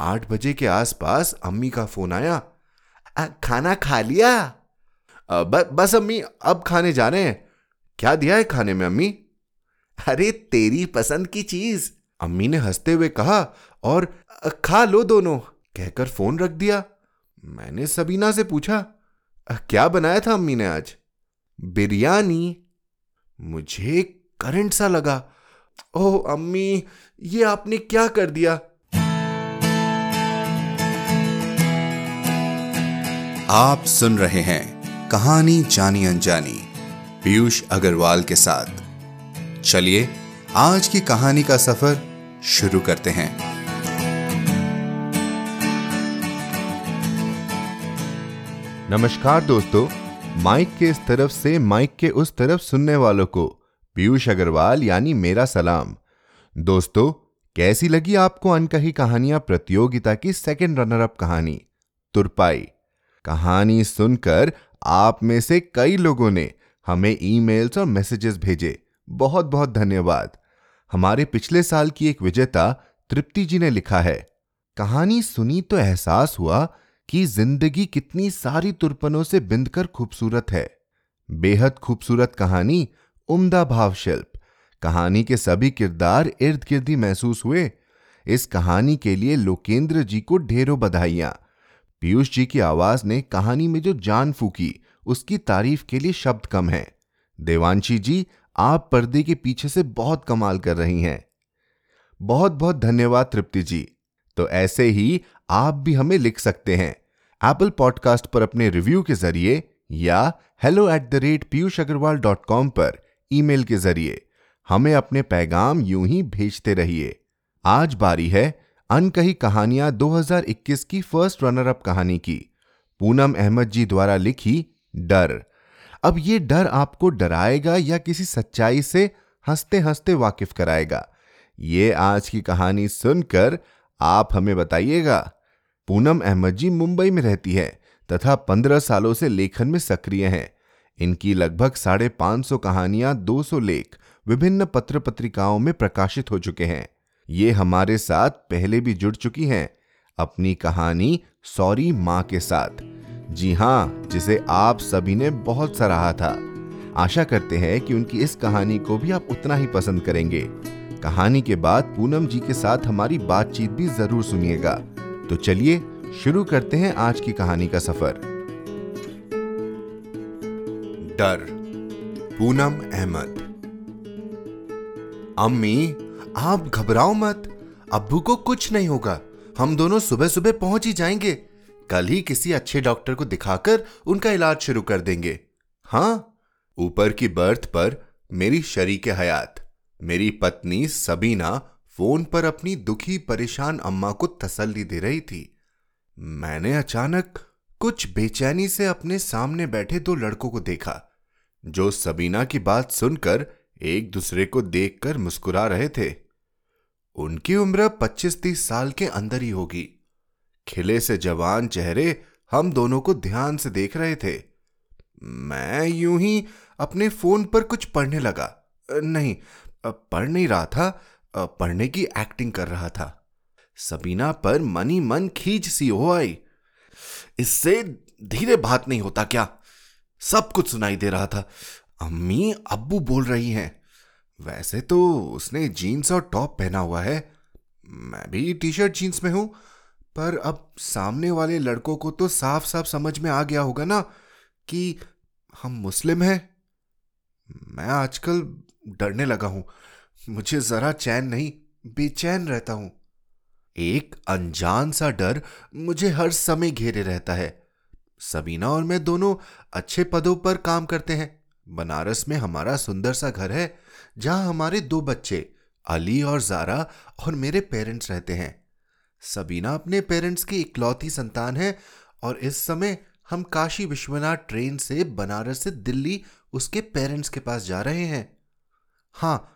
आठ बजे के आसपास अम्मी का फ़ोन आया। "आ, खाना खा लिया? "अ, ब, बस अम्मी अब खाने जा रहे हैं। क्या दिया है खाने में अम्मी? अरे तेरी पसंद की चीज़। अम्मी ने हँसते हुए कहा और "अ, खा लो दोनों कहकर फ़ोन रख दिया। मैंने सबीना से पूछा क्या बनाया था अम्मी ने आज? बिरयानी। मुझे करंट सा लगा। ओह अम्मी ये आपने क्या कर दिया? आप सुन रहे हैं कहानी जानी अनजानी, पीयूष अग्रवाल के साथ। चलिए, आज की कहानी का सफ़र शुरू करते हैं। नमस्कार दोस्तों, माइक के इस तरफ़ से माइक के उस तरफ़ सुनने वालों को पीयूष अग्रवाल यानी मेरा सलाम। दोस्तों, कैसी लगी आपको अनकही कहानियाँ प्रतियोगिता की सेकंड रनर अप कहानी? तुरपाई। कहानी सुनकर आप में से कई लोगों ने हमें ईमेल्स और मैसेजेस भेजे। बहुत बहुत धन्यवाद। हमारे पिछले साल की एक विजेता तृप्ति जी ने लिखा है, कहानी सुनी तो एहसास हुआ कि ज़िंदगी कितनी सारी तुरपनों से बिंदकर खूबसूरत है। बेहद खूबसूरत कहानी, उम्दा भाव शिल्प कहानी के सभी किरदार इर्द गिर्द महसूस हुए। इस कहानी के लिए लोकेंद्र जी को ढेरों बधाइयाँ। पीयूष जी की आवाज़ ने कहानी में जो जान फूकी, उसकी तारीफ़ के लिए शब्द कम है। देवांशी जी, आप पर्दे के पीछे से बहुत कमाल कर रही हैं। बहुत बहुत धन्यवाद तृप्ति जी। तो ऐसे ही आप भी हमें लिख सकते हैं। एप्पल पॉडकास्ट पर अपने रिव्यू के ज़रिए या hello at the rate Piyush Agarwal dot com पर ईमेल के ज़रिए हमें अपने पैगाम यूँ ही भेजते रहिए। आज बारी है अनकही कहानियाँ 2021 की फ़र्स्ट रनर अप कहानी की। पूनम अहमद जी द्वारा लिखी डर। अब ये डर आपको डराएगा या किसी सच्चाई से हँसते हँसते वाकिफ कराएगा? ये आज की कहानी सुनकर आप हमें बताइएगा। पूनम अहमद जी मुंबई में रहती है तथा पंद्रह सालों से लेखन में सक्रिय हैं। इनकी लगभग साढ़े पाँच सौ कहानियाँ दो सौ लेख विभिन्न पत्र पत्रिकाओं में प्रकाशित हो चुके हैं। ये हमारे साथ पहले भी जुड़ चुकी हैं, अपनी कहानी सॉरी माँ के साथ। जी हाँ जिसे आप सभी ने बहुत सराहा था। आशा करते हैं कि उनकी इस कहानी को भी आप उतना ही पसंद करेंगे। कहानी के बाद पूनम जी के साथ हमारी बातचीत भी ज़रूर सुनिएगा। तो चलिए, शुरू करते हैं आज की कहानी का सफ़र। डर, पूनम अहमद। अम्मी आप घबराओ मत। अब्बू को कुछ नहीं होगा। हम दोनों सुबह सुबह पहुँच ही जाएँगे। कल ही किसी अच्छे डॉक्टर को दिखाकर उनका इलाज शुरू कर देंगे। हाँ ऊपर की बर्थ पर मेरी शरीक हयात, मेरी पत्नी सबीना फ़ोन पर अपनी दुखी, परेशान अम्मा को तसल्ली दे रही थी। मैंने अचानक कुछ बेचैनी से अपने सामने बैठे दो लड़कों को देखा, जो सबीना की बात सुनकर एक दूसरे को देखकर मुस्कुरा रहे थे। उनकी उम्र 25-30 साल के अंदर ही होगी। खिले से जवान चेहरे हम दोनों को ध्यान से देख रहे थे। मैं यूँ ही अपने फ़ोन पर कुछ पढ़ने लगा। नहीं, पढ़ नहीं रहा था, पढ़ने की एक्टिंग कर रहा था। सबीना पर मनी मन खींच सी हो आई। इससे धीरे बात नहीं होता क्या? सब कुछ सुनाई दे रहा था। अम्मी अब्बू बोल रही हैं। वैसे तो उसने जीन्स और टॉप पहना हुआ है। मैं भी टी शर्ट जीन्स में हूँ, पर अब सामने वाले लड़कों को तो साफ़ साफ़ समझ में आ गया होगा ना कि हम मुस्लिम हैं। मैं आजकल डरने लगा हूँ। मुझे जरा चैन नहीं, बेचैन रहता हूँ। एक अनजान सा डर मुझे हर समय घेरे रहता है। सबीना और मैं दोनों अच्छे पदों पर काम करते हैं। बनारस में हमारा सुंदर सा घर है। जहाँ हमारे दो बच्चे, अली और जारा, और मेरे पेरेंट्स रहते हैं। सबीना अपने पेरेंट्स की इकलौती संतान है, और इस समय हम काशी विश्वनाथ ट्रेन से बनारस से दिल्ली उसके पेरेंट्स के पास जा रहे हैं। हाँ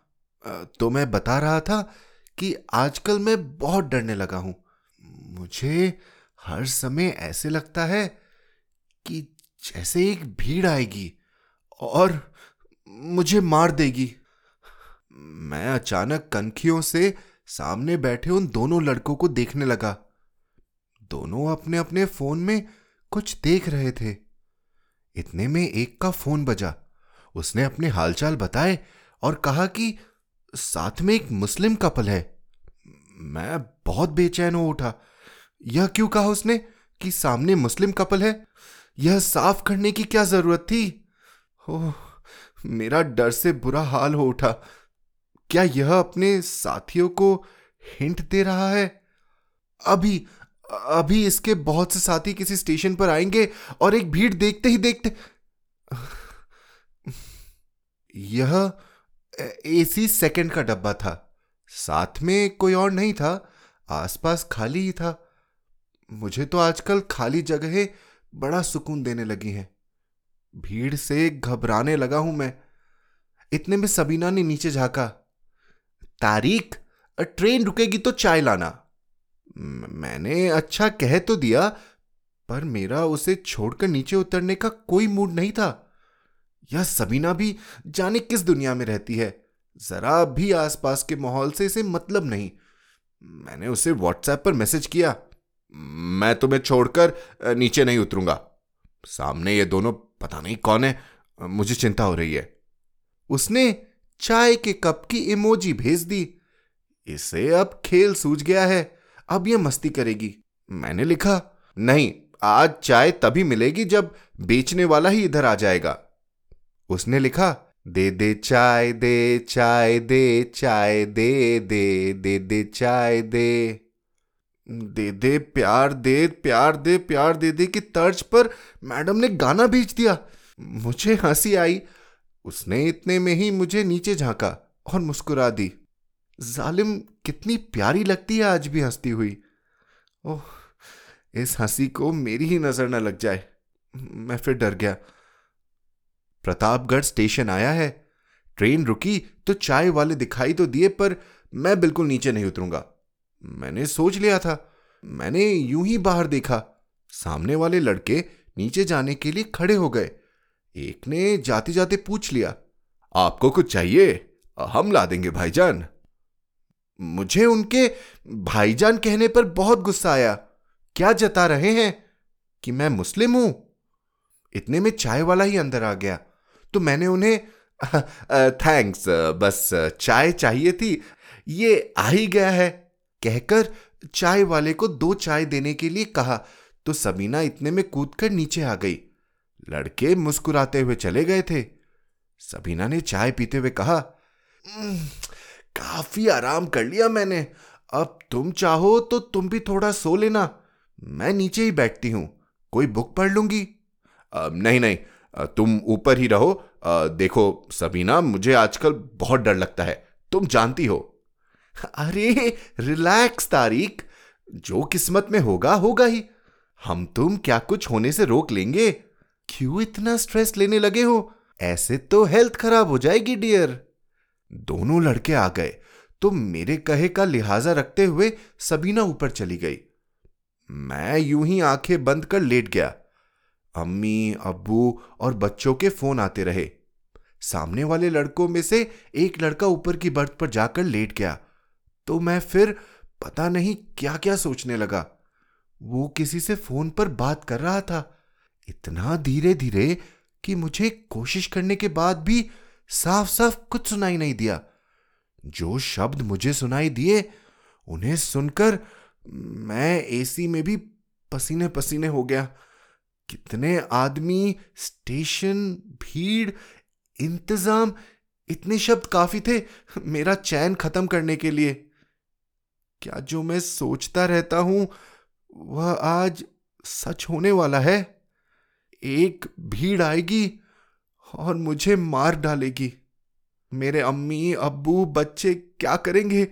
तो मैं बता रहा था कि आजकल मैं बहुत डरने लगा हूँ। मुझे हर समय ऐसे लगता है कि जैसे एक भीड़ आएगी और मुझे मार देगी। मैं अचानक कनखियों से सामने बैठे उन दोनों लड़कों को देखने लगा। दोनों अपने अपने फ़ोन में कुछ देख रहे थे। इतने में एक का फ़ोन बजा। उसने अपने हालचाल बताए और कहा कि साथ में एक मुस्लिम कपल है। मैं बहुत बेचैन हो उठा। यह क्यों कहा उसने कि सामने मुस्लिम कपल है? यह साफ़ करने की क्या ज़रूरत थी? ओह, मेरा डर से बुरा हाल हो उठा। क्या यह अपने साथियों को हिंट दे रहा है? अभी अभी इसके बहुत से साथी किसी स्टेशन पर आएँगे और एक भीड़ देखते ही देखते यह एसी सेकंड का डब्बा था। साथ में कोई और नहीं था, आसपास खाली ही था। मुझे तो आजकल खाली जगहें बड़ा सुकून देने लगी हैं। भीड़ से घबराने लगा हूँ मैं। इतने में सबीना ने नीचे झांका। तारीख? ट्रेन रुकेगी तो चाय लाना। मैंने अच्छा कह तो दिया, पर मेरा उसे छोड़कर नीचे उतरने का कोई मूड नहीं था। यह सबीना भी जाने किस दुनिया में रहती है? जरा भी आसपास के माहौल से इसे मतलब नहीं। मैंने उसे व्हाट्सएप पर मैसेज किया, मैं तुम्हें छोड़कर नीचे नहीं उतरूँगा। सामने ये दोनों, पता नहीं कौन है मुझे चिंता हो रही है। उसने चाय के कप की इमोजी भेज दी। इसे अब खेल सूझ गया है। अब यह मस्ती करेगी। मैंने लिखा, नहीं, आज चाय तभी मिलेगी जब बेचने वाला ही इधर आ जाएगा। उसने लिखा, दे दे चाय दे चाय दे चाय, दे दे दे दे चाय, दे। दे दे, प्यार दे प्यार दे प्यार, दे दे की तर्ज पर मैडम ने गाना भेज दिया। मुझे हँसी आई। उसने इतने में ही मुझे नीचे झांका और मुस्कुरा दी। जालिम, कितनी प्यारी लगती है आज भी हंसती हुई। ओह, इस हँसी को मेरी ही नज़र न लग जाए। मैं फिर डर गया। प्रतापगढ़ स्टेशन आया है। ट्रेन रुकी तो चाय वाले दिखाई तो दिए, पर मैं बिल्कुल नीचे नहीं उतरूँगा। मैंने सोच लिया था। मैंने यूँ ही बाहर देखा। सामने वाले लड़के नीचे जाने के लिए खड़े हो गए। एक ने जाते जाते पूछ लिया, आपको कुछ चाहिए? हम ला देंगे भाईजान. मुझे उनके भाईजान कहने पर बहुत गुस्सा आया। क्या जता रहे हैं कि मैं मुस्लिम हूँ? इतने में चाय वाला ही अंदर आ गया। तो मैंने उन्हें थैंक्स, बस चाय चाहिए थी। ये आ ही गया है। कहकर चाय वाले को दो चाय देने के लिए कहा। तो सबीना इतने में कूदकर नीचे आ गई। लड़के मुस्कुराते हुए चले गए थे। सबीना ने चाय पीते हुए कहा काफ़ी आराम कर लिया मैंने। अब तुम चाहो तो तुम भी थोड़ा सो लेना। मैं नीचे ही बैठती हूँ। कोई बुक पढ़ लूँगी? नहीं नहीं। तुम ऊपर ही रहो। देखो, सबीना, मुझे आजकल बहुत डर लगता है। तुम जानती हो। अरे, रिलैक्स तारीख जो किस्मत में होगा होगा ही। हम तुम क्या कुछ होने से रोक लेंगे? क्यों इतना स्ट्रेस लेने लगे हो? ऐसे तो हेल्थ खराब हो जाएगी डियर दोनों लड़के आ गए तो मेरे कहे का लिहाजा रखते हुए सबीना ऊपर चली गई। मैं यूँ ही आँखें बंद कर लेट गया। अम्मी, अब्बू और बच्चों के फ़ोन आते रहे। सामने वाले लड़कों में से एक लड़का ऊपर की बर्थ पर जाकर लेट गया। तो मैं फिर पता नहीं क्या क्या सोचने लगा। वो किसी से फ़ोन पर बात कर रहा था। इतना धीरे धीरे कि मुझे कोशिश करने के बाद भी साफ़ साफ़ कुछ सुनाई नहीं दिया। जो शब्द मुझे सुनाई दिए, उन्हें सुनकर मैं एसी में भी पसीने पसीने हो गया। कितने आदमी, स्टेशन, भीड़, इंतज़ाम, इतने शब्द काफ़ी थे मेरा चैन खत्म करने के लिए। क्या जो मैं सोचता रहता हूँ, वह आज सच होने वाला है? एक भीड़ आएगी और मुझे मार डालेगी। मेरे अम्मी, अब्बू, बच्चे क्या करेंगे?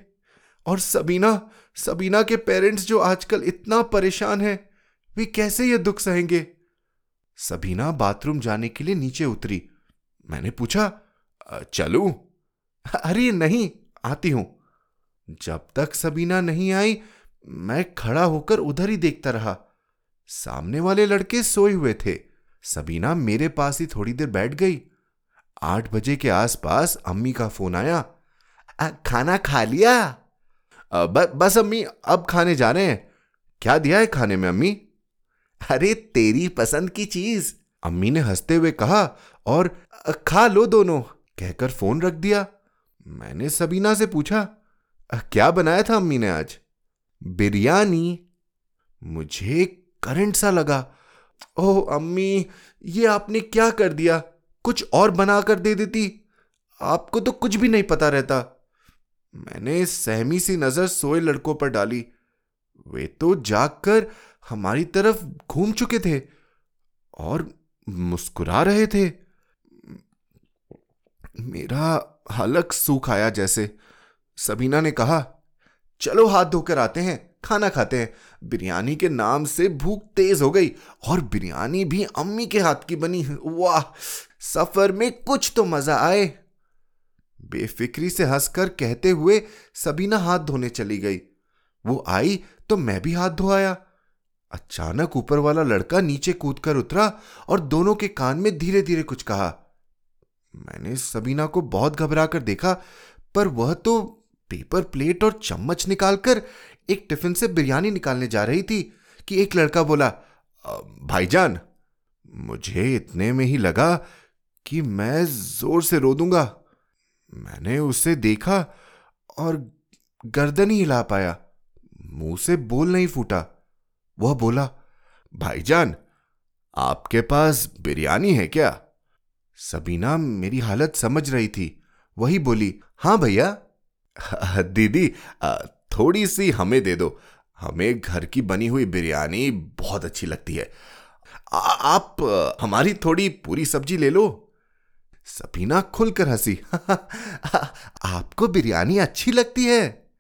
और सबीना सबीना के पेरेंट्स जो आजकल इतना परेशान हैं, वे कैसे ये दुख सहेंगे? सबीना बाथरूम जाने के लिए नीचे उतरी। मैंने पूछा चलू? अरे, नहीं, आती हूँ। जब तक सबीना नहीं आई, मैं खड़ा होकर उधर ही देखता रहा। सामने वाले लड़के सोए हुए थे। सबीना मेरे पास ही थोड़ी देर बैठ गई। आठ बजे के आसपास अम्मी का फ़ोन आया। आ, खाना खा लिया? आ, ब, बस अम्मी अब खाने जा रहे हैं। क्या दिया है खाने में अम्मी? अरे तेरी पसंद की चीज़। अम्मी ने हँसते हुए कहा और खा लो दोनों कहकर फ़ोन रख दिया। मैंने सबीना से पूछा क्या बनाया था अम्मी ने आज? बिरयानी। मुझे करंट सा लगा। ओह, अम्मी, ये आपने क्या कर दिया? कुछ और बनाकर दे देती। आपको तो कुछ भी नहीं पता रहता। मैंने सहमी सी नज़र सोए लड़कों पर डाली। वे तो जागकर हमारी तरफ़ घूम चुके थे और मुस्कुरा रहे थे। मेरा हलक सूख आया जैसे। सबीना ने कहा, चलो हाथ धोकर आते हैं। खाना खाते हैं। बिरयानी के नाम से भूख तेज हो गई और बिरयानी भी अम्मी के हाथ की बनी वाह, सफ़र में कुछ तो मज़ा आए। बेफिक्री से हंसकर कहते हुए सबीना हाथ धोने चली गई। वो आई तो मैं भी हाथ धोआया। अचानक ऊपर वाला लड़का नीचे कूदकर उतरा और दोनों के कान में धीरे धीरे कुछ कहा। मैंने सबीना को बहुत घबरा कर देखा, पर वह तो पेपर प्लेट और चम्मच निकालकर एक टिफ़िन से बिरयानी निकालने जा रही थी कि एक लड़का बोला भाईजान, मुझे इतने में ही लगा कि मैं ज़ोर से रो दूँगा। मैंने उसे देखा और गर्दन ही हिला पाया, मुँह से बोल नहीं फूटा। वह बोला, भाईजान, आपके पास बिरयानी है क्या? सबीना मेरी हालत समझ रही थी। वही बोली, हाँ भैया। दीदी थोड़ी सी हमें दे दो। हमें घर की बनी हुई बिरयानी बहुत अच्छी लगती है। आ, आप हमारी थोड़ी पूरी सब्ज़ी ले लो। सबीना खुलकर हँसी। आपको बिरयानी अच्छी लगती है?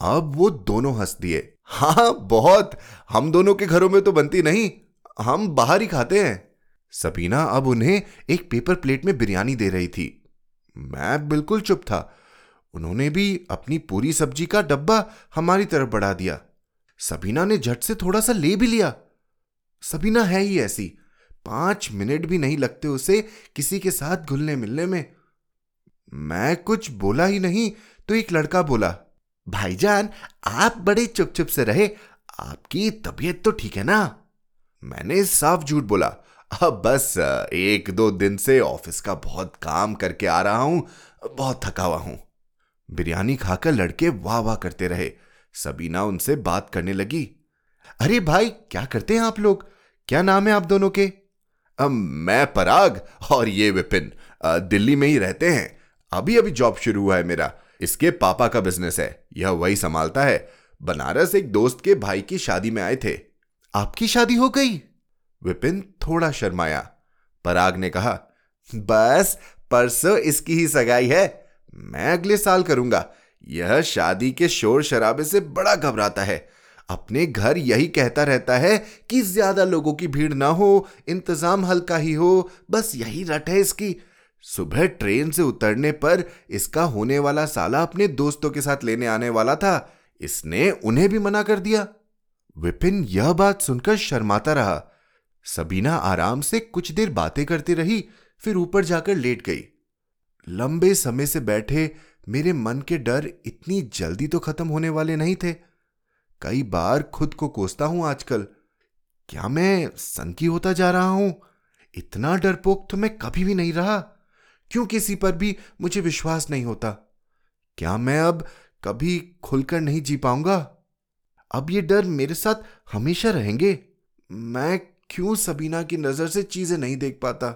अब वो दोनों हंस दिए। हाँ बहुत। हम दोनों के घरों में तो बनती नहीं। हम बाहर ही खाते हैं। सबीना अब उन्हें एक पेपर प्लेट में बिरयानी दे रही थी। मैं बिल्कुल चुप था। उन्होंने भी अपनी पूरी सब्ज़ी का डब्बा हमारी तरफ़ बढ़ा दिया। सबीना ने झट से थोड़ा सा ले भी लिया। सबीना है ही ऐसी। पाँच मिनट भी नहीं लगते उसे किसी के साथ घुलने मिलने में। मैं कुछ बोला ही नहीं तो एक लड़का बोला, भाईजान, आप बड़े चुप चुप से रहे, आपकी तबीयत तो ठीक है ना? मैंने साफ़ झूठ बोला, अब बस, एक दो दिन से ऑफ़िस का बहुत काम करके आ रहा हूँ, बहुत थका हुआ हूँ। बिरयानी खाकर लड़के वाह वाह करते रहे। सबीना उनसे बात करने लगी। अरे भाई क्या करते हैं आप लोग? क्या नाम है आप दोनों के? अब मैं पराग और ये विपिन। दिल्ली में ही रहते हैं। अभी अभी जॉब शुरू हुआ है मेरा। इसके पापा का बिज़नेस है। यह वही संभालता है। बनारस एक दोस्त के भाई की शादी में आए थे। आपकी शादी हो गई? विपिन थोड़ा शर्माया। पराग ने कहा बस परसों इसकी ही सगाई है। मैं अगले साल करूँगा। यह शादी के शोर शराबे से बड़ा घबराता है। अपने घर यही कहता रहता है कि ज़्यादा लोगों की भीड़ ना हो, इंतज़ाम हल्का ही हो, बस यही रट है इसकी। सुबह ट्रेन से उतरने पर इसका होने वाला साला अपने दोस्तों के साथ लेने आने वाला था। इसने उन्हें भी मना कर दिया। विपिन यह बात सुनकर शर्माता रहा। सबीना आराम से कुछ देर बातें करती रही, फिर ऊपर जाकर लेट गई। लंबे समय से बैठे मेरे मन के डर इतनी जल्दी तो खत्म होने वाले नहीं थे। कई बार खुद को कोसता हूँ आजकल। क्या मैं संकी होता जा रहा हूँ? इतना डरपोक तो मैं कभी भी नहीं रहा। क्यों किसी पर भी मुझे विश्वास नहीं होता? क्या मैं अब कभी खुलकर नहीं जी पाऊँगा? अब ये डर मेरे साथ हमेशा रहेंगे। मैं क्यों सबीना की नज़र से चीज़ें नहीं देख पाता?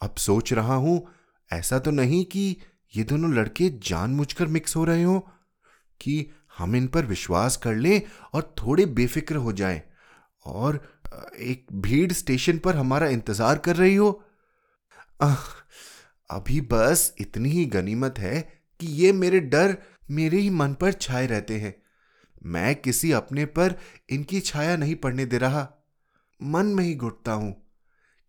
अब सोच रहा हूँ ऐसा तो नहीं कि ये दोनों लड़के जानबूझकर मिक्स हो रहे हो, कि हम इन पर विश्वास कर लें और थोड़े बेफिक्र हो जाएँ और एक भीड़ स्टेशन पर हमारा इंतज़ार कर रही हो। अभी बस इतनी ही गनीमत है कि ये मेरे डर मेरे ही मन पर छाए रहते हैं। मैं किसी अपने पर इनकी छाया नहीं पड़ने दे रहा। मन में ही घुटता हूँ।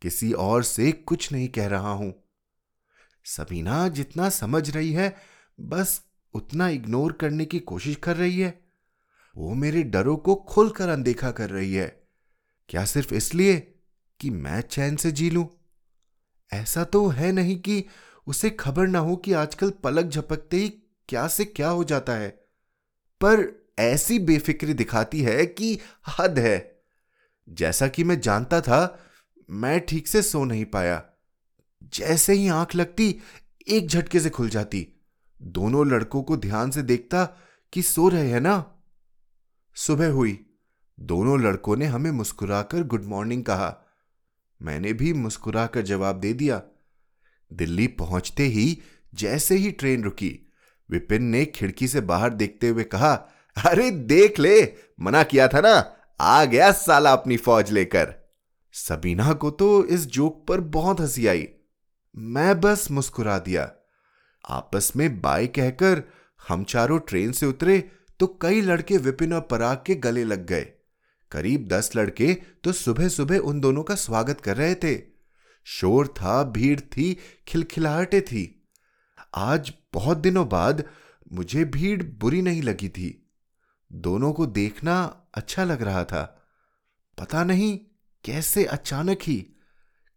किसी और से कुछ नहीं कह रहा हूँ। सबीना जितना समझ रही है, बस उतना इग्नोर करने की कोशिश कर रही है। वो मेरे डरों को खुलकर अनदेखा कर रही है। क्या सिर्फ़ इसलिए कि मैं चैन से जी लूँ? ऐसा तो है नहीं कि उसे खबर ना हो कि आजकल पलक झपकते ही क्या से क्या हो जाता है। पर ऐसी बेफिक्री दिखाती है कि हद है। जैसा कि मैं जानता था, मैं ठीक से सो नहीं पाया। जैसे ही आँख लगती, एक झटके से खुल जाती। दोनों लड़कों को ध्यान से देखता कि सो रहे हैं ना। सुबह हुई। दोनों लड़कों ने हमें मुस्कुराकर गुड मॉर्निंग कहा। मैंने भी मुस्कुराकर जवाब दे दिया। दिल्ली पहुँचते ही जैसे ही ट्रेन रुकी, विपिन ने खिड़की से बाहर देखते हुए कहा, अरे देख ले, मना किया था ना, आ गया साला अपनी फौज लेकर। सबीना को तो इस जोक पर बहुत हँसी आई। मैं बस मुस्कुरा दिया। आपस में बाय कहकर, हम चारों ट्रेन से उतरे तो कई लड़के विपिन और पराग के गले लग गए। करीब दस लड़के तो सुबह सुबह उन दोनों का स्वागत कर रहे थे। शोर था, भीड़ थी, खिलखिलाहटे थी। आज बहुत दिनों बाद मुझे भीड़ बुरी नहीं लगी थी। दोनों को देखना अच्छा लग रहा था। पता नहीं कैसे अचानक ही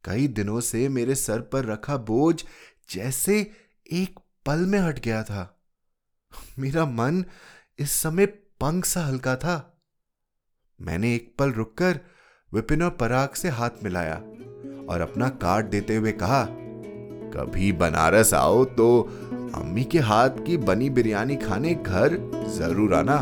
कई दिनों से मेरे सर पर रखा बोझ जैसे एक पल में हट गया था। मेरा मन इस समय पंख सा हल्का था। मैंने एक पल रुककर विपिन और पराग से हाथ मिलाया और अपना कार्ड देते हुए कहा, कभी बनारस आओ तो अम्मी के हाथ की बनी बिरयानी खाने घर ज़रूर आना।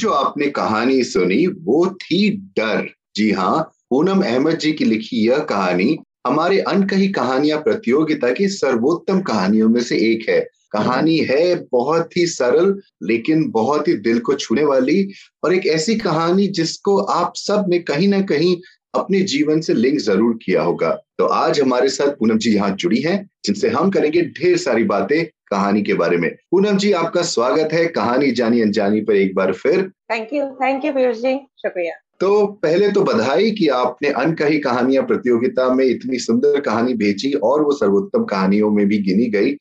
जो आपने कहानी सुनी, वो थी डर। जी हाँ पूनम अहमद जी की लिखी यह कहानी हमारे अनकही कहानियाँ प्रतियोगिता की सर्वोत्तम कहानियों में से एक है। कहानी है बहुत ही सरल, लेकिन बहुत ही दिल को छूने वाली और एक ऐसी कहानी जिसको आप सबने कहीं ना कहीं अपने जीवन से लिंक ज़रूर किया होगा। तो आज हमारे साथ पूनम जी यहाँ जुड़ी हैं, जिनसे हम करेंगे ढेर सारी बातें। कहानी के बारे में। पूनम जी आपका स्वागत है। कहानी जानी अनजानी पर एक बार फिर। Thank you thank you Piyush ji. शुक्रिया। तो पहले तो बधाई कि आपने अनकही कहानियाँ प्रतियोगिता में इतनी सुंदर कहानी भेजी और वो सर्वोत्तम कहानियों में भी गिनी गई।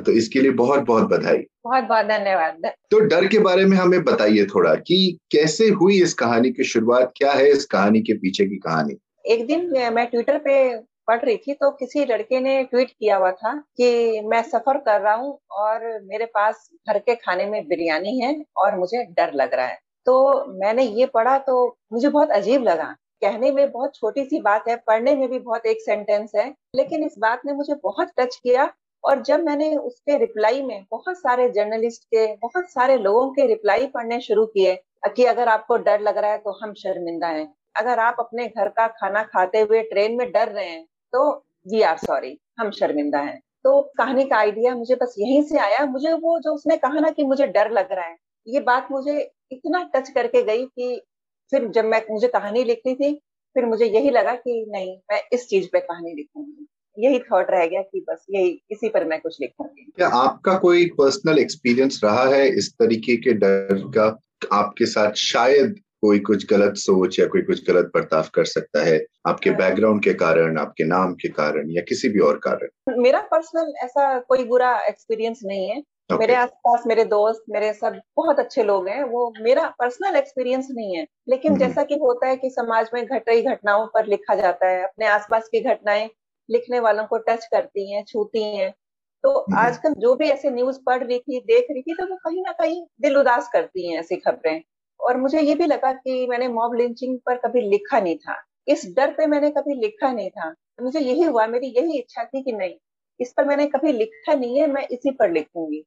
तो इसके लिए बहुत बहुत बधाई। बहुत बहुत धन्यवाद। तो डर के बारे में हमें बताइए थोड़ा कि कैसे हुई इस कहानी की शुरुआत? क्या है इस कहानी के पीछे की कहानी? एक दिन मैं ट्विटर पे पढ़ रही थी तो किसी लड़के ने ट्वीट किया हुआ था कि मैं सफ़र कर रहा हूँ और मेरे पास घर के खाने में बिरयानी है और मुझे डर लग रहा है। तो मैंने ये पढ़ा तो मुझे बहुत अजीब लगा। कहने में बहुत छोटी सी बात है, पढ़ने में भी बहुत एक सेंटेंस है, लेकिन इस बात ने मुझे बहुत टच किया और जब मैंने उसके रिप्लाई में बहुत सारे जर्नलिस्ट के, बहुत सारे लोगों के रिप्लाई पढ़ने शुरू किए कि अगर आपको डर लग रहा है तो हम शर्मिंदा हैं। अगर आप अपने घर का खाना खाते हुए ट्रेन में डर रहे हैं तो वी आर सॉरी हम शर्मिंदा हैं। तो कहानी का आइडिया मुझे बस यहीं से आया। मुझे वो जो उसने कहा ना कि मुझे डर लग रहा है, ये बात मुझे इतना टच करके गई कि फिर जब मैं, मुझे कहानी लिखनी थी, फिर मुझे यही लगा कि नहीं, मैं इस चीज़ पे कहानी लिखूँगी। यही थॉट रह गया कि बस यही, इसी पर मैं कुछ लिखूँगी। क्या आपका कोई पर्सनल एक्सपीरियंस रहा है इस तरीके के डर का? आपके साथ शायद कोई कुछ गलत सोच या कोई कुछ गलत बर्ताव कर सकता है आपके बैकग्राउंड हाँ। के कारण आपके नाम के कारण या किसी भी और कारण मेरा पर्सनल ऐसा कोई बुरा एक्सपीरियंस नहीं है okay. मेरे आसपास मेरे दोस्त मेरे सब बहुत अच्छे लोग हैं वो मेरा पर्सनल एक्सपीरियंस नहीं है लेकिन mm-hmm. जैसा कि होता है कि समाज में घट रही घटनाओं पर लिखा जाता है अपने आसपास की घटनाएँ लिखने वालों को टच करती हैं छूती हैं तो mm-hmm. आजकल जो भी ऐसे न्यूज़ पढ़ रही थी देख रही थी तो वो कहीं ना कहीं दिल उदास करती हैं ऐसी खबरें और मुझे ये भी लगा कि मैंने मॉब लिंचिंग पर कभी लिखा नहीं था। इस डर पे मैंने कभी लिखा नहीं था। मुझे यही हुआ मेरी यही इच्छा थी कि नहीं इस पर मैंने कभी लिखा नहीं है मैं इसी पर लिखूँगी।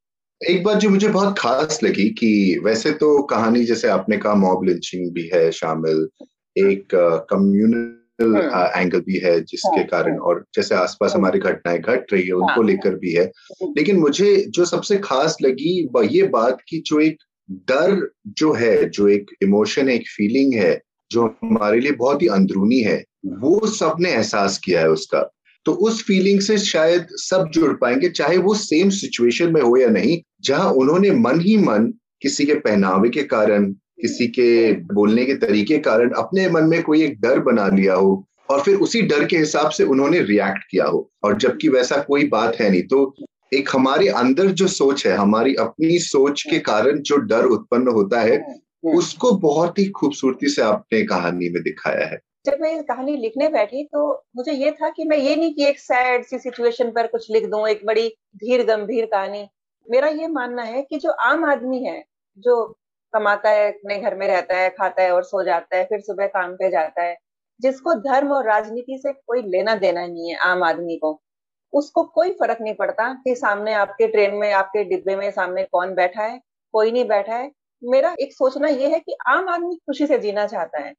एक बात जो मुझे बहुत खास लगी कि वैसे तो कहानी जैसे आपने कहा मॉब लिंचिंग भी है शामिल एक कम्युनल uh, एंगल भी है जिसके हाँ, कारण हाँ। और जैसे आसपास हाँ। हमारी घटनाएँ घट रही है उनको लेकर भी है। लेकिन मुझे जो सबसे खास लगी वह ये बात की जो एक डर जो है, जो एक इमोशन है एक फीलिंग है, जो हमारे लिए बहुत ही अंदरूनी है, वो सबने एहसास किया है उसका। तो उस फीलिंग से शायद सब जुड़ पाएँगे, चाहे वो सेम सिचुएशन में हो या नहीं, जहाँ उन्होंने मन ही मन किसी के पहनावे के कारण, किसी के बोलने के तरीके कारण अपने मन में कोई एक डर बना लिया हो, और फिर उसी डर के हिसाब से उन्होंने रिएक्ट किया हो। और जबकि वैसा कोई बात है नहीं तो एक हमारे अंदर जो सोच है हमारी अपनी सोच के कारण जो डर उत्पन्न होता है हम्म। उसको बहुत ही खूबसूरती से आपने कहानी में दिखाया है। जब मैं कहानी लिखने बैठी तो मुझे ये था कि मैं ये नहीं कि एक सैड सी सिचुएशन पर कुछ लिख दूँ एक बड़ी धीर गंभीर कहानी। मेरा ये मानना है कि जो आम आदमी है जो कमाता है अपने घर में रहता है खाता है और सो जाता है फिर सुबह काम पे जाता है जिसको धर्म और राजनीति से कोई लेना देना नहीं है आम आदमी को। उसको कोई फ़र्क नहीं पड़ता कि सामने आपके ट्रेन में, आपके डिब्बे में सामने कौन बैठा है, कोई नहीं बैठा है। मेरा एक सोचना यह है कि आम आदमी खुशी से जीना चाहता है।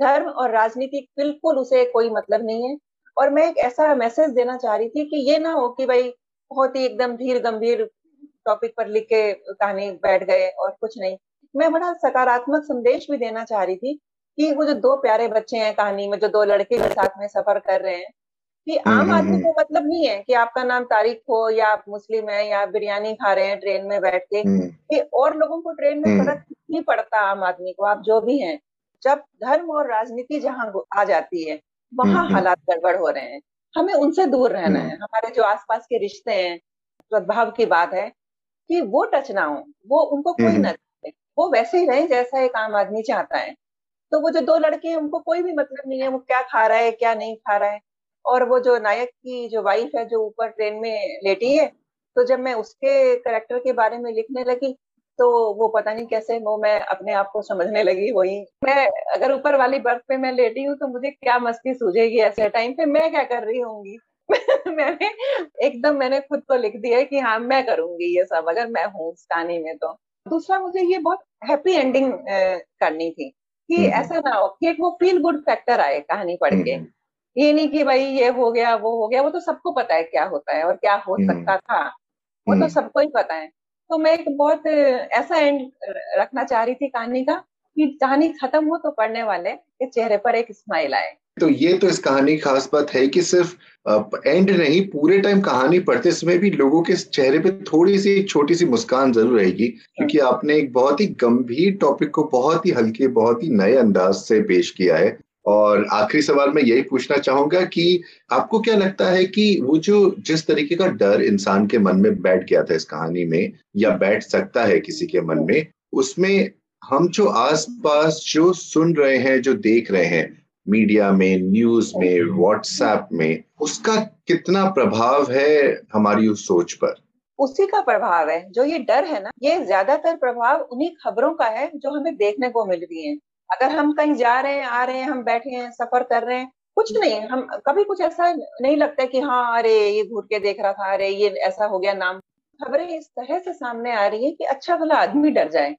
धर्म और राजनीति बिल्कुल उसे कोई मतलब नहीं है। और मैं एक ऐसा मैसेज देना चाह रही थी कि ये ना हो कि भाई बहुत ही एकदम धीर गंभीर टॉपिक पर लिख के कहानी बैठ गए और कुछ नहीं। मैं बड़ा सकारात्मक संदेश भी देना चाह रही थी कि वो जो दो प्यारे बच्चे हैं कहानी में, जो दो लड़के के साथ में सफ़र कर रहे हैं कि हम्म, आम हम्म, आदमी हम्म। को मतलब नहीं है कि आपका नाम तारीख हो या आप मुस्लिम है या बिरयानी खा रहे हैं ट्रेन में बैठ के। कि और लोगों को ट्रेन में फ़र्क नहीं पड़ता आम आदमी को। आप जो भी हैं जब धर्म और राजनीति जहाँ आ जाती है वहाँ हालात गड़बड़ हो रहे हैं। हमें उनसे दूर रहना है। हमारे जो आसपास के रिश्ते हैं सद्भाव की बात है कि वो टच ना हो वो उनको कोई न वो वैसे ही रहे जैसा एक आम आदमी चाहता है। तो वो जो दो लड़के हैं उनको कोई भी मतलब नहीं है वो क्या खा रहा है क्या नहीं खा रहा है। और वो जो नायक की जो वाइफ है जो ऊपर ट्रेन में लेटी है तो जब मैं उसके करेक्टर के बारे में लिखने लगी तो वो पता नहीं कैसे वो मैं अपने आप को समझने लगी वही। मैं अगर ऊपर वाली बर्थ पे मैं लेटी हूँ तो मुझे क्या मस्ती सूझेगी ऐसे टाइम पे? मैं क्या कर रही होंगी? मैंने एकदम मैंने खुद को लिख दिया कि हाँ मैं करूँगी ये सब अगर मैं हूँ उस कहानी में तो। दूसरा मुझे ये बहुत हैप्पी एंडिंग करनी थी कि हम्म, हम्म। ऐसा ना हो कि एक वो फील गुड फैक्टर आए कहानी पढ़ के। हम्म, ये नहीं कि भाई ये हो गया वो हो गया वो तो सबको पता है क्या होता है और क्या हो सकता था वो तो सबको ही पता है। तो मैं एक बहुत ऐसा एंड रखना चाह रही थी कहानी का कि कहानी खत्म हो तो पढ़ने वाले के चेहरे पर एक स्माइल आए। तो ये तो इस कहानी की खास बात है कि सिर्फ़ एंड नहीं पूरे टाइम कहानी पढ़ते समय भी लोगों के चेहरे पे थोड़ी सी छोटी सी मुस्कान ज़रूर रहेगी क्योंकि हाँ। आपने एक बहुत ही गंभीर टॉपिक को बहुत ही हल्के बहुत ही नए अंदाज से पेश किया है। और आखिरी सवाल मैं यही पूछना चाहूँगा कि आपको क्या लगता है कि वो जो जिस तरीके का डर इंसान के मन में बैठ गया था इस कहानी में, या बैठ सकता है किसी के मन में, उसमें हम जो आस पास जो सुन रहे हैं, जो देख रहे हैं, मीडिया में, न्यूज़ में, व्हाट्सएप में, उसका कितना प्रभाव है हमारी उस सोच पर? उसी का प्रभाव है। जो ये डर है ना, ये ज़्यादातर प्रभाव उन्हीं खबरों का है जो हमें देखने को मिल रही है। अगर हम कहीं जा रहे हैं आ रहे हैं हम बैठे हैं सफ़र कर रहे हैं कुछ नहीं हम कभी कुछ ऐसा नहीं लगता कि हाँ अरे ये घूर के देख रहा था अरे ये ऐसा हो गया नाम। खबरें इस तरह से सामने आ रही है कि अच्छा भला आदमी डर जाए।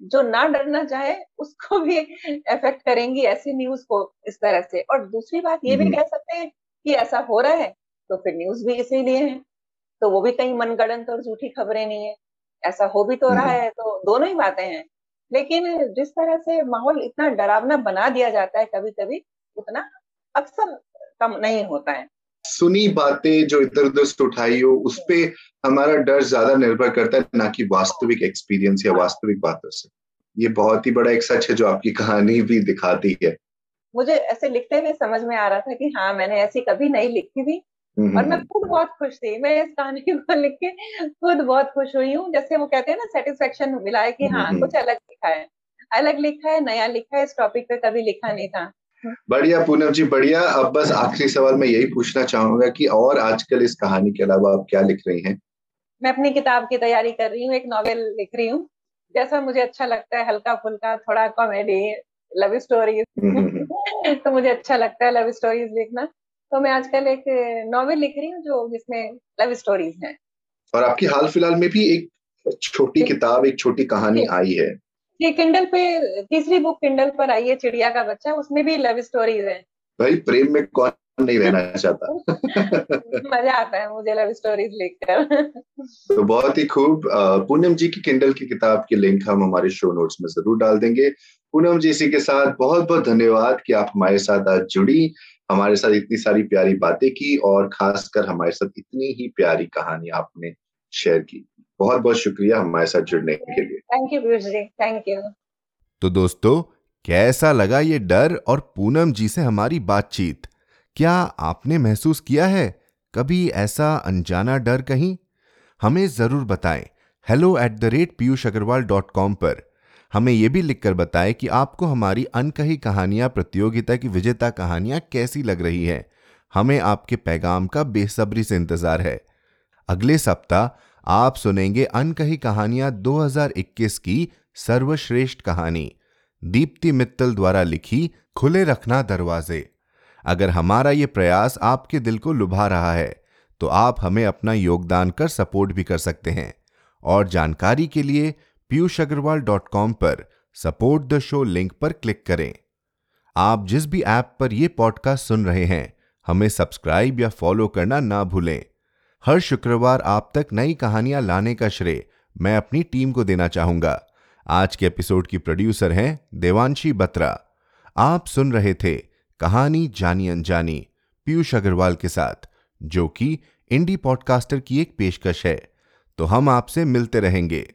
जो ना डरना चाहे उसको भी इफ़ेक्ट करेंगी ऐसी न्यूज़ को इस तरह से। और दूसरी बात ये भी हम्म। कह सकते हैं कि ऐसा हो रहा है तो फिर न्यूज़ भी इसीलिए है। तो वो भी कहीं मनगढ़ंत और झूठी खबरें नहीं है। ऐसा हो भी तो रहा हम्म। है तो दोनों ही बातें हैं। लेकिन जिस तरह से माहौल इतना डरावना बना दिया जाता है कभी कभी उतना अक्सर कम नहीं होता है। सुनी बातें जो इधर उधर से उठाई हो उस पर हमारा डर ज़्यादा निर्भर करता है ना कि वास्तविक एक्सपीरियंस या वास्तविक बातों से। ये बहुत ही बड़ा एक सच है जो आपकी कहानी भी दिखाती है। मुझे ऐसे लिखते हुए समझ में आ रहा था कि हाँ मैंने ऐसी कभी नहीं लिखी थी और मैं हम्म। खुद बहुत खुश थी मैं इस कहानी को लिख के खुद बहुत खुश हुई हूँ। जैसे वो कहते हैं ना सेटिस्फेक्शन मिला है कि हाँ हम्म, कुछ अलग लिखा है। अलग लिखा है नया लिखा है इस टॉपिक पे कभी लिखा नहीं था। बढ़िया पूनम जी बढ़िया। अब बस आखिरी सवाल मैं यही पूछना चाहूँगा कि और आजकल इस कहानी के अलावा आप क्या लिख रही हैं? मैं अपनी किताब की तैयारी कर रही हूँ एक नॉवेल लिख रही हूँ। जैसा मुझे अच्छा लगता है हल्का फुल्का थोड़ा कॉमेडी लव स्टोरीज तो मुझे अच्छा लगता है लव स्टोरीज लिखना। तो मैं आजकल एक नॉवेल लिख रही हूँ जो जिसमें लव स्टोरीज हैं। और आपकी हाल फ़िलहाल में भी एक छोटी किताब एक छोटी कहानी आई है। ये किंडल पे तीसरी बुक किंडल पर आई है चिड़िया का बच्चा उसमें भी लव स्टोरीज है। भाई प्रेम में कौन नहीं रहना चाहता? मज़ा आता है मुझे लव स्टोरीज लिखकर। तो बहुत ही खूब पूनम जी की किंडल की किताब के लिंक हम हमारे शो नोट्स में ज़रूर डाल देंगे। पूनम जी इसी के साथ बहुत बहुत धन्यवाद कि आप हमारे साथ आज जुड़ी। हमारे साथ इतनी सारी प्यारी बातें की और खासकर हमारे साथ इतनी ही प्यारी कहानी आपने शेयर की। बहुत बहुत शुक्रिया हमारे साथ जुड़ने के लिए। Thank you ji. Thank you तो दोस्तों कैसा लगा ये डर और पूनम जी से हमारी बातचीत? क्या आपने महसूस किया है? कभी ऐसा अनजाना डर कहीं? हमें ज़रूर बताएँ। Hello at the rate Piyush Agarwal dot com पर। हमें यह भी लिखकर बताएँ कि आपको हमारी अनकही कहानियाँ, प्रतियोगिता की विजेता कहानियाँ कैसी लग रही है। हमें आपके पैगाम का बेसब्री से इंतज़ार है। अगले सप्ताह आप सुनेंगे अनकही कहानियाँ 2021 की सर्वश्रेष्ठ कहानी। दीप्ति मित्तल द्वारा लिखी खुले रखना दरवाजे। अगर हमारा यह प्रयास आपके दिल को लुभा रहा है तो आप हमें अपना योगदान कर सपोर्ट भी कर सकते हैं। और जानकारी के लिए पीयूष अग्रवाल डॉट कॉम पर सपोर्ट द शो लिंक पर क्लिक करें। आप जिस भी ऐप पर यह पॉडकास्ट सुन रहे हैं, हमें सब्सक्राइब या फॉलो करना ना भूलें। हर शुक्रवार आप तक नई कहानियाँ लाने का श्रेय मैं अपनी टीम को देना चाहूँगा। आज के एपिसोड की प्रोड्यूसर हैं देवांशी बत्रा। आप सुन रहे थे कहानी जानी अनजानी पीयूष अग्रवाल के साथ, जो कि इंडी पॉडकास्टर की एक पेशकश है। तो हम आपसे मिलते रहेंगे।